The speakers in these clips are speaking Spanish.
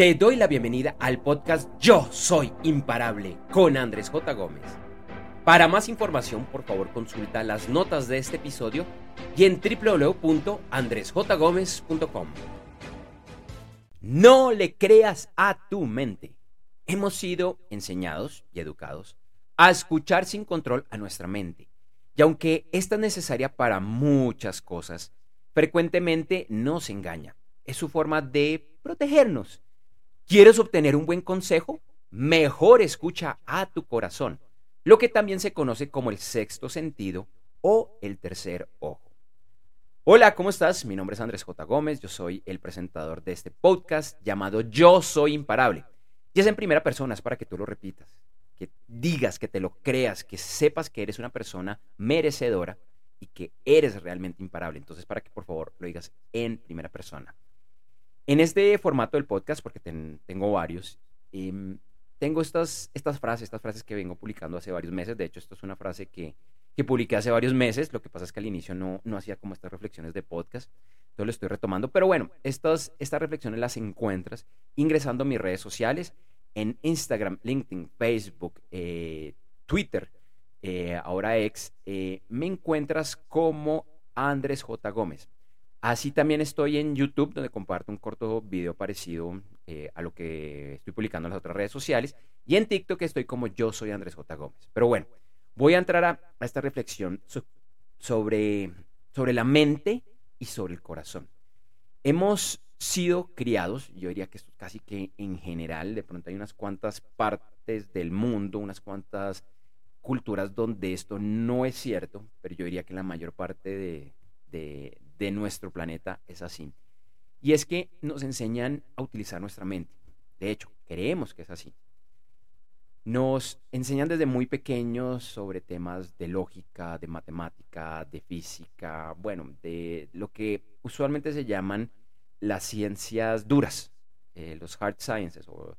Te doy la bienvenida al podcast Yo Soy Imparable con Andrés J. Gómez. Para más información, por favor, consulta las notas de este episodio y en www.andresjgomez.com. No le creas a tu mente. Hemos sido enseñados y educados a escuchar sin control a nuestra mente. Y aunque esta es necesaria para muchas cosas, frecuentemente nos engaña. Es su forma de protegernos ¿Quieres obtener un buen consejo? Mejor escucha a tu corazón, lo que también se conoce como el sexto sentido o el tercer ojo. Hola, ¿cómo estás? Mi nombre es Andrés J. Gómez, yo soy el presentador de este podcast llamado Yo Soy Imparable. Y es en primera persona, es para que tú lo repitas, que digas, que te lo creas, que sepas que eres una persona merecedora y que eres realmente imparable. Entonces, para que por favor lo digas en primera persona. En este formato del podcast, porque tengo varios, em, tengo estas, estas frases, estas frases que vengo publicando hace varios meses. De hecho, esto es una frase que, que publiqué hace varios meses. Lo que pasa es que al inicio no, no hacía como estas reflexiones de podcast. Entonces lo estoy retomando. Pero bueno, estas, estas reflexiones las encuentras ingresando a mis redes sociales en Instagram, LinkedIn, Facebook, eh, Twitter, eh, ahora ex. Eh, me encuentras como Andrés J. Gómez. Así también estoy en YouTube, donde comparto un corto video parecido eh, a lo que estoy publicando en las otras redes sociales. Y en TikTok estoy como yo soy Andrés J. Gómez. Pero bueno, voy a entrar a, esta reflexión sobre, sobre la mente y sobre el corazón. Hemos sido criados, yo diría que esto casi que en general, de pronto hay unas cuantas partes del mundo, unas cuantas culturas donde esto no es cierto, pero yo diría que la mayor parte de, de nuestro planeta es así. Y es que nos enseñan a utilizar nuestra mente. De hecho, creemos que es así. Nos enseñan desde muy pequeños sobre temas de lógica, de matemática, de física, bueno, de lo que usualmente se llaman las ciencias duras, eh, los hard sciences o,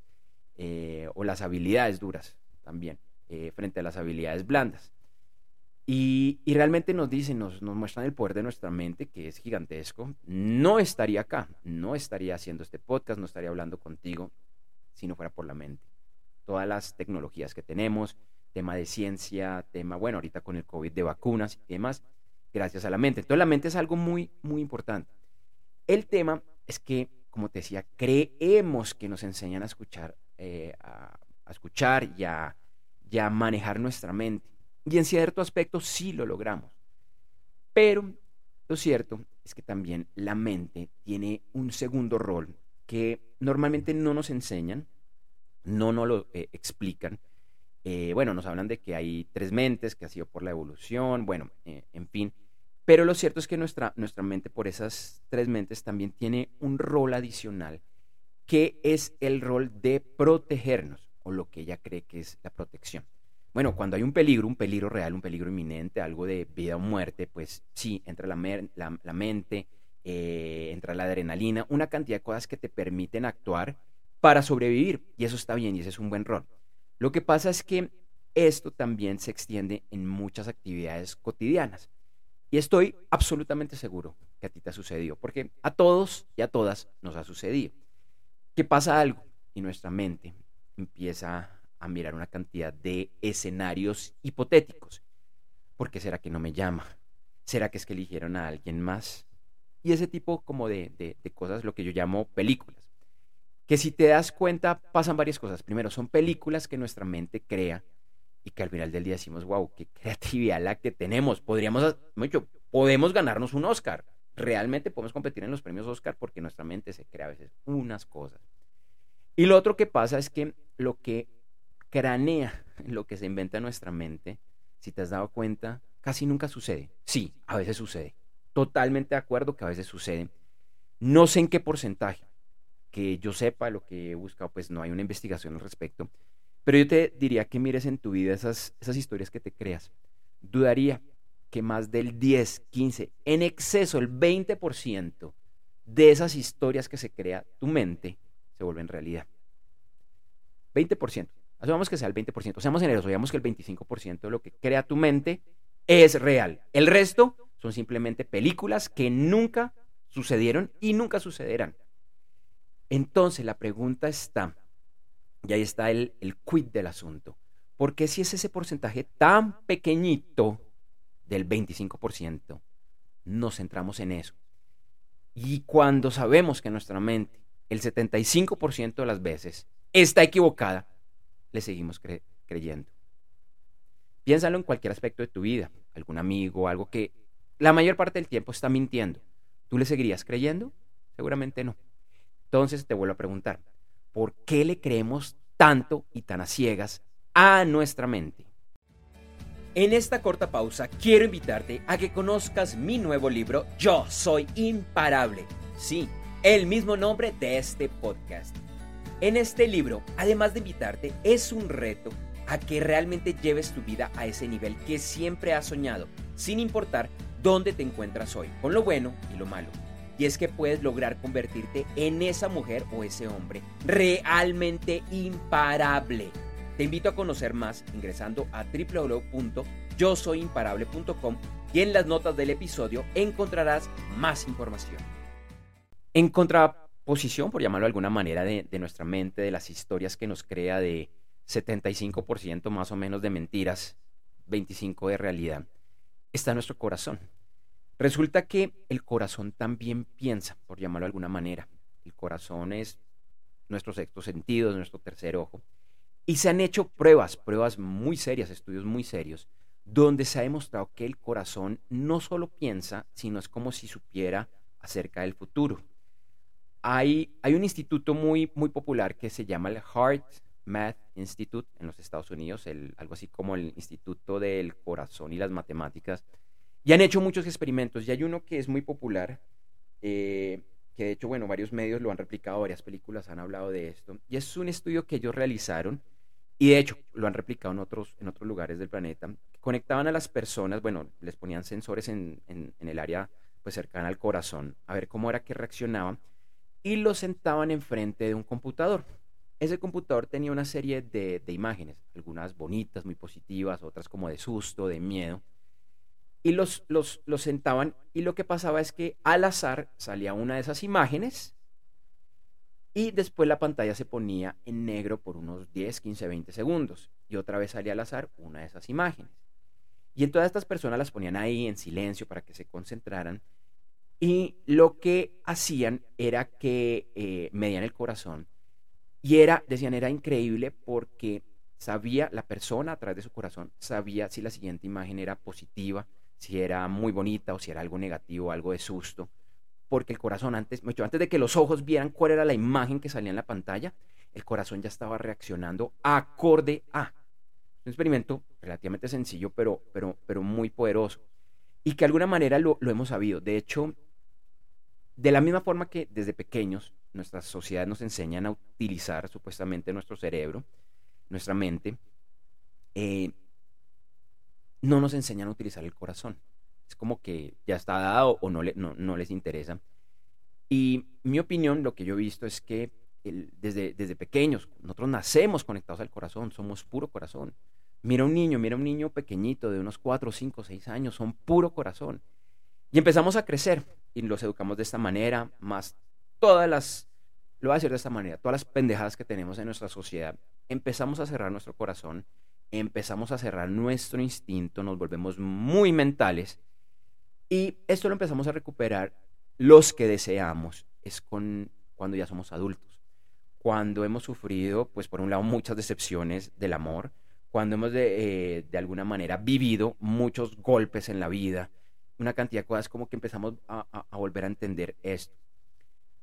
eh, las habilidades duras también, eh, frente a las habilidades blandas. Y, realmente nos dicen, nos, muestran el poder de nuestra mente, que es gigantesco. No estaría acá, no estaría haciendo este podcast, no estaría hablando contigo si no fuera por la mente. Todas las tecnologías que tenemos, tema de ciencia, tema, bueno, ahorita con el COVID de vacunas y demás, gracias a la mente. Entonces la mente es algo muy, muy importante. El tema es que, como te decía, creemos que nos enseñan a escuchar, eh, a, escuchar y a manejar nuestra mente. Y en cierto aspecto sí lo logramos. Pero lo cierto es que también la mente tiene un segundo rol que normalmente no nos enseñan, no nos lo eh, explican. Eh, bueno, nos hablan de que hay tres mentes, que ha sido por la evolución, bueno, eh, en fin. Pero lo cierto es que nuestra, nuestra mente por esas tres mentes también tiene un rol adicional, que es el rol de protegernos, o lo que ella cree que es la protección. Bueno, cuando hay un peligro, un peligro real, un peligro inminente, algo de vida o muerte, pues sí, entra la, mente, eh, entra la adrenalina, una cantidad de cosas que te permiten actuar para sobrevivir. Y eso está bien y ese es un buen rol. Lo que pasa es que esto también se extiende en muchas actividades cotidianas. Y estoy absolutamente seguro que a ti te ha sucedido, porque a todos y a todas nos ha sucedido. Que pasa algo y nuestra mente empieza a mirar una cantidad de escenarios hipotéticos. ¿Por qué será que no me llama? ¿Será que es que eligieron a alguien más? Y ese tipo como de, de, cosas, lo que yo llamo películas. Que si te das cuenta, pasan varias cosas. Primero, son películas que nuestra mente crea y que al final del día decimos, wow, qué creatividad la que tenemos. Podríamos, mucho, podemos ganarnos un Oscar. Realmente podemos competir en los premios Oscar porque nuestra mente se crea a veces unas cosas. Y lo otro que pasa es que lo que cranea lo que se inventa en nuestra mente, si te has dado cuenta, casi nunca sucede. Sí, a veces sucede. Totalmente de acuerdo que a veces sucede. No sé en qué porcentaje. Que yo sepa lo que he buscado, pues no hay una investigación al respecto. Pero yo te diría que mires en tu vida esas, esas historias que te creas. Dudaría que más del 10, 15, en exceso el 20% de esas historias que se crea tu mente se vuelven realidad. 20%. Asumamos que sea el 20%, seamos generosos, digamos que el 25% de lo que crea tu mente es real. El resto son simplemente películas que nunca sucedieron y nunca sucederán. Entonces la pregunta está, y ahí está el, el quid del asunto. ¿Por qué si es ese porcentaje tan pequeñito del 25%, nos centramos en eso? Y cuando sabemos que nuestra mente, el 75% de las veces, está equivocada, le seguimos creyendo. Piénsalo en cualquier aspecto de tu vida, algún amigo, algo que la mayor parte del tiempo está mintiendo. ¿Tú le seguirías creyendo? Seguramente no. Entonces te vuelvo a preguntar, ¿por qué le creemos tanto y tan a ciegas a nuestra mente? En esta corta pausa quiero invitarte a que conozcas mi nuevo libro Yo Soy Imparable. Sí, el mismo nombre de este podcast. En este libro, además de invitarte, es un reto a que realmente lleves tu vida a ese nivel que siempre has soñado, sin importar dónde te encuentras hoy, con lo bueno y lo malo y es que puedes lograr convertirte en esa mujer o ese hombre realmente imparable. Te invito a conocer más ingresando a www.yosoyimparable.com y en las notas del episodio encontrarás más información. En contraposición, por llamarlo de alguna manera, de, de nuestra mente, de las historias que nos crea de 75% más o menos de mentiras, 25% de realidad, está nuestro corazón. Resulta que el corazón también piensa, por llamarlo de alguna manera. El corazón es nuestro sexto sentido, nuestro tercer ojo. Y se han hecho pruebas, pruebas muy serias, estudios muy serios, donde se ha demostrado que el corazón no solo piensa, sino es como si supiera acerca del futuro. Hay, hay un instituto muy, muy popular que se llama el Heart Math Institute en los Estados Unidos, algo así como el Instituto del Corazón y las Matemáticas, y han hecho muchos experimentos. Y hay uno que es muy popular, eh, que de hecho, bueno, varios medios lo han replicado, varias películas han hablado de esto. Y es un estudio que ellos realizaron y de hecho lo han replicado en otros, en otros lugares del planeta. Conectaban a las personas, bueno, les ponían sensores en, en, el área pues cercana al corazón, a ver cómo era que reaccionaban y los sentaban enfrente de un computador. Ese computador tenía una serie de, de imágenes, algunas bonitas, muy positivas, otras como de susto, de miedo y los, los, los sentaban y lo que pasaba es que al azar salía una de esas imágenes y después la pantalla se ponía en negro por unos 10, 15, 20 segundos y otra vez salía al azar una de esas imágenes. Y en todas estas personas las ponían ahí en silencio para que se concentraran y lo que hacían era que eh, medían el corazón y era, decían, era increíble porque sabía la persona a través de su corazón, sabía si la siguiente imagen era positiva, si era muy bonita o si era algo negativo, algo de susto, porque el corazón antes, mucho antes de que los ojos vieran cuál era la imagen que salía en la pantalla, el corazón ya estaba reaccionando acorde a. Un experimento relativamente sencillo, pero, pero, pero muy poderoso. Y que de alguna manera lo, lo hemos sabido. De hecho, de la misma forma que desde pequeños nuestras sociedades nos enseñan a utilizar supuestamente nuestro cerebro, nuestra mente, eh, no nos enseñan a utilizar el corazón. Es como que ya está dado o no, les interesa. Y mi opinión, lo que yo he visto es que desde, desde pequeños, nosotros nacemos conectados al corazón, somos puro corazón. Mira un niño, mira un niño pequeñito de unos 4, 5, 6 años, son puro corazón. Y empezamos a crecer y los educamos de esta manera, más todas las, lo voy a decir de esta manera, todas las pendejadas que tenemos en nuestra sociedad, empezamos a cerrar nuestro corazón empezamos a cerrar nuestro instinto, nos volvemos muy mentales y esto lo empezamos a recuperar los que deseamos, es con cuando ya somos adultos, cuando hemos sufrido, pues por un lado, muchas decepciones del amor, cuando hemos de, eh, de alguna manera vivido muchos golpes en la vida, una cantidad de cosas como que empezamos a, a, volver a entender esto.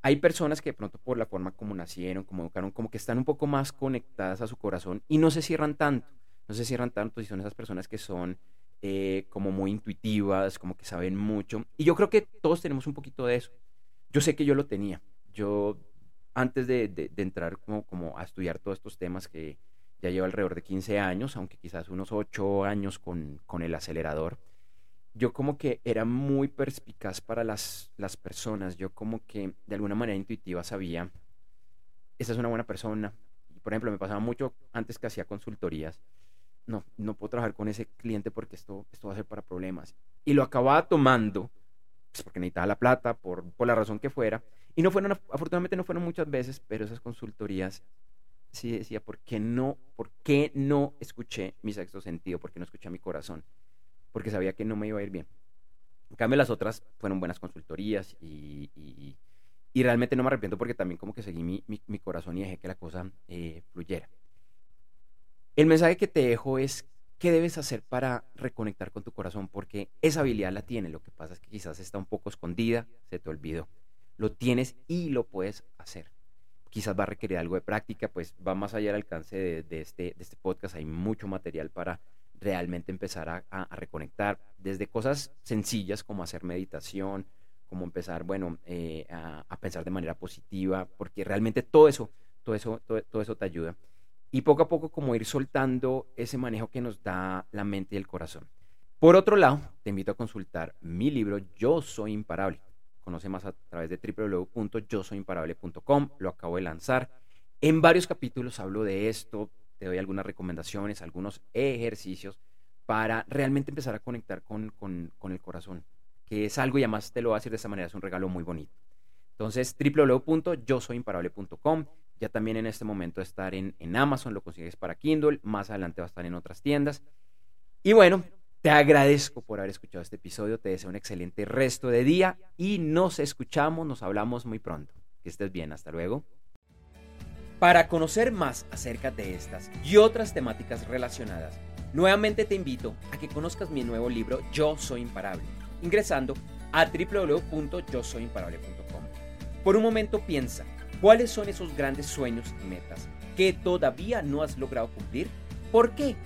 Hay personas que de pronto por la forma como nacieron, como educaron, como que están un poco más conectadas a su corazón y no se cierran tanto no se cierran tanto y son esas personas que son eh, como muy intuitivas, como que saben mucho. Y yo creo que todos tenemos un poquito de eso. Yo sé que yo lo tenía. Yo, antes de, entrar como, como a estudiar todos estos temas que ya llevo alrededor de 15 años, aunque quizás unos 8 años con, con el acelerador, yo como que era muy perspicaz para las, las personas. Yo como que de alguna manera intuitiva sabía, esta es una buena persona. Por ejemplo, me pasaba mucho antes que hacía consultorías no, no puedo trabajar con ese cliente porque esto, esto va a ser para problemas. Y lo acababa tomando, pues porque necesitaba la plata, por, por la razón que fuera, Y no fueron, afortunadamente no fueron muchas veces, pero esas consultorías sí decía, ¿por qué no, por qué no escuché mi sexto sentido? ¿Por qué no escuché mi corazón? Porque sabía que no me iba a ir bien. En cambio, las otras fueron buenas consultorías y, realmente no me arrepiento porque también como que seguí mi, corazón y dejé que la cosa eh, fluyera. El mensaje que te dejo es qué debes hacer para reconectar con tu corazón, porque esa habilidad la tiene. Lo que pasa es que quizás está un poco escondida, se te olvidó. Lo tienes y lo puedes hacer. Quizás va a requerir algo de práctica, pues va más allá del alcance de, este, de este podcast. Hay mucho material para realmente empezar a, reconectar, desde cosas sencillas como hacer meditación, como empezar, bueno, eh, a, pensar de manera positiva, porque realmente todo eso, todo eso, todo eso te ayuda y poco a poco como ir soltando ese manejo que nos da la mente y el corazón. Por otro lado, te invito a consultar mi libro Yo Soy Imparable. Conoce más a través de www.yosoyimparable.com. Lo acabo de lanzar. En varios capítulos hablo de esto, te doy algunas recomendaciones, algunos ejercicios para realmente empezar a conectar con, el corazón, que es algo y además te lo voy a decir de esta manera, es un regalo muy bonito. Entonces, www.yosoyimparable.com. Ya también en este momento estar en, en Amazon, lo consigues para Kindle, más adelante va a estar en otras tiendas. Y bueno, te agradezco por haber escuchado este episodio, te deseo un excelente resto de día y nos escuchamos, nos hablamos muy pronto. Que estés bien, hasta luego. Para conocer más acerca de estas y otras temáticas relacionadas, nuevamente te invito a que conozcas mi nuevo libro Yo Soy Imparable, ingresando a www.yosoyimparable.com. Por un momento piensa, ¿Cuáles son esos grandes sueños y metas que todavía no has logrado cumplir? ¿Por qué?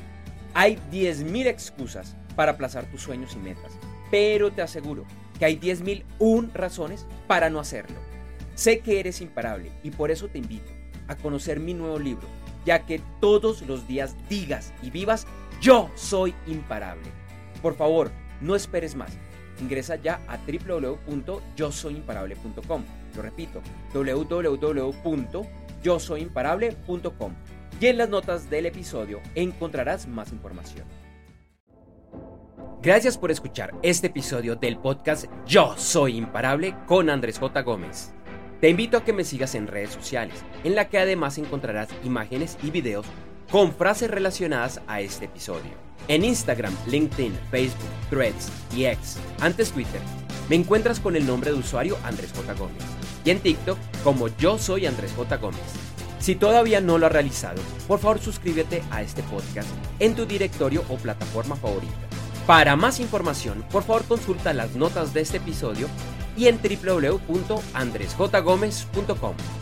Hay 10.000 excusas para aplazar tus sueños y metas, pero te aseguro que hay 10.001 razones para no hacerlo. Sé que eres imparable y por eso te invito a conocer mi nuevo libro, ya que todos los días digas y vivas, yo soy imparable. Por favor, no esperes más. Ingresa ya a www.yosoyimparable.com lo repito, www.yosoyimparable.com. Y en las notas del episodio encontrarás más información. Gracias por escuchar este episodio del podcast Yo Soy Imparable con Andrés J. Gómez. Te invito a que me sigas en redes sociales, en la que además encontrarás imágenes y videos con frases relacionadas a este episodio. En Instagram, LinkedIn, Facebook, Threads y X, antes Twitter, me encuentras con el nombre de usuario Andrés J. Gómez y en TikTok como yo soy Andrés J. Gómez. Si todavía no lo has realizado, por favor suscríbete a este podcast en tu directorio o plataforma favorita. Para más información, por favor consulta las notas de este episodio y en www.andresjgomez.com.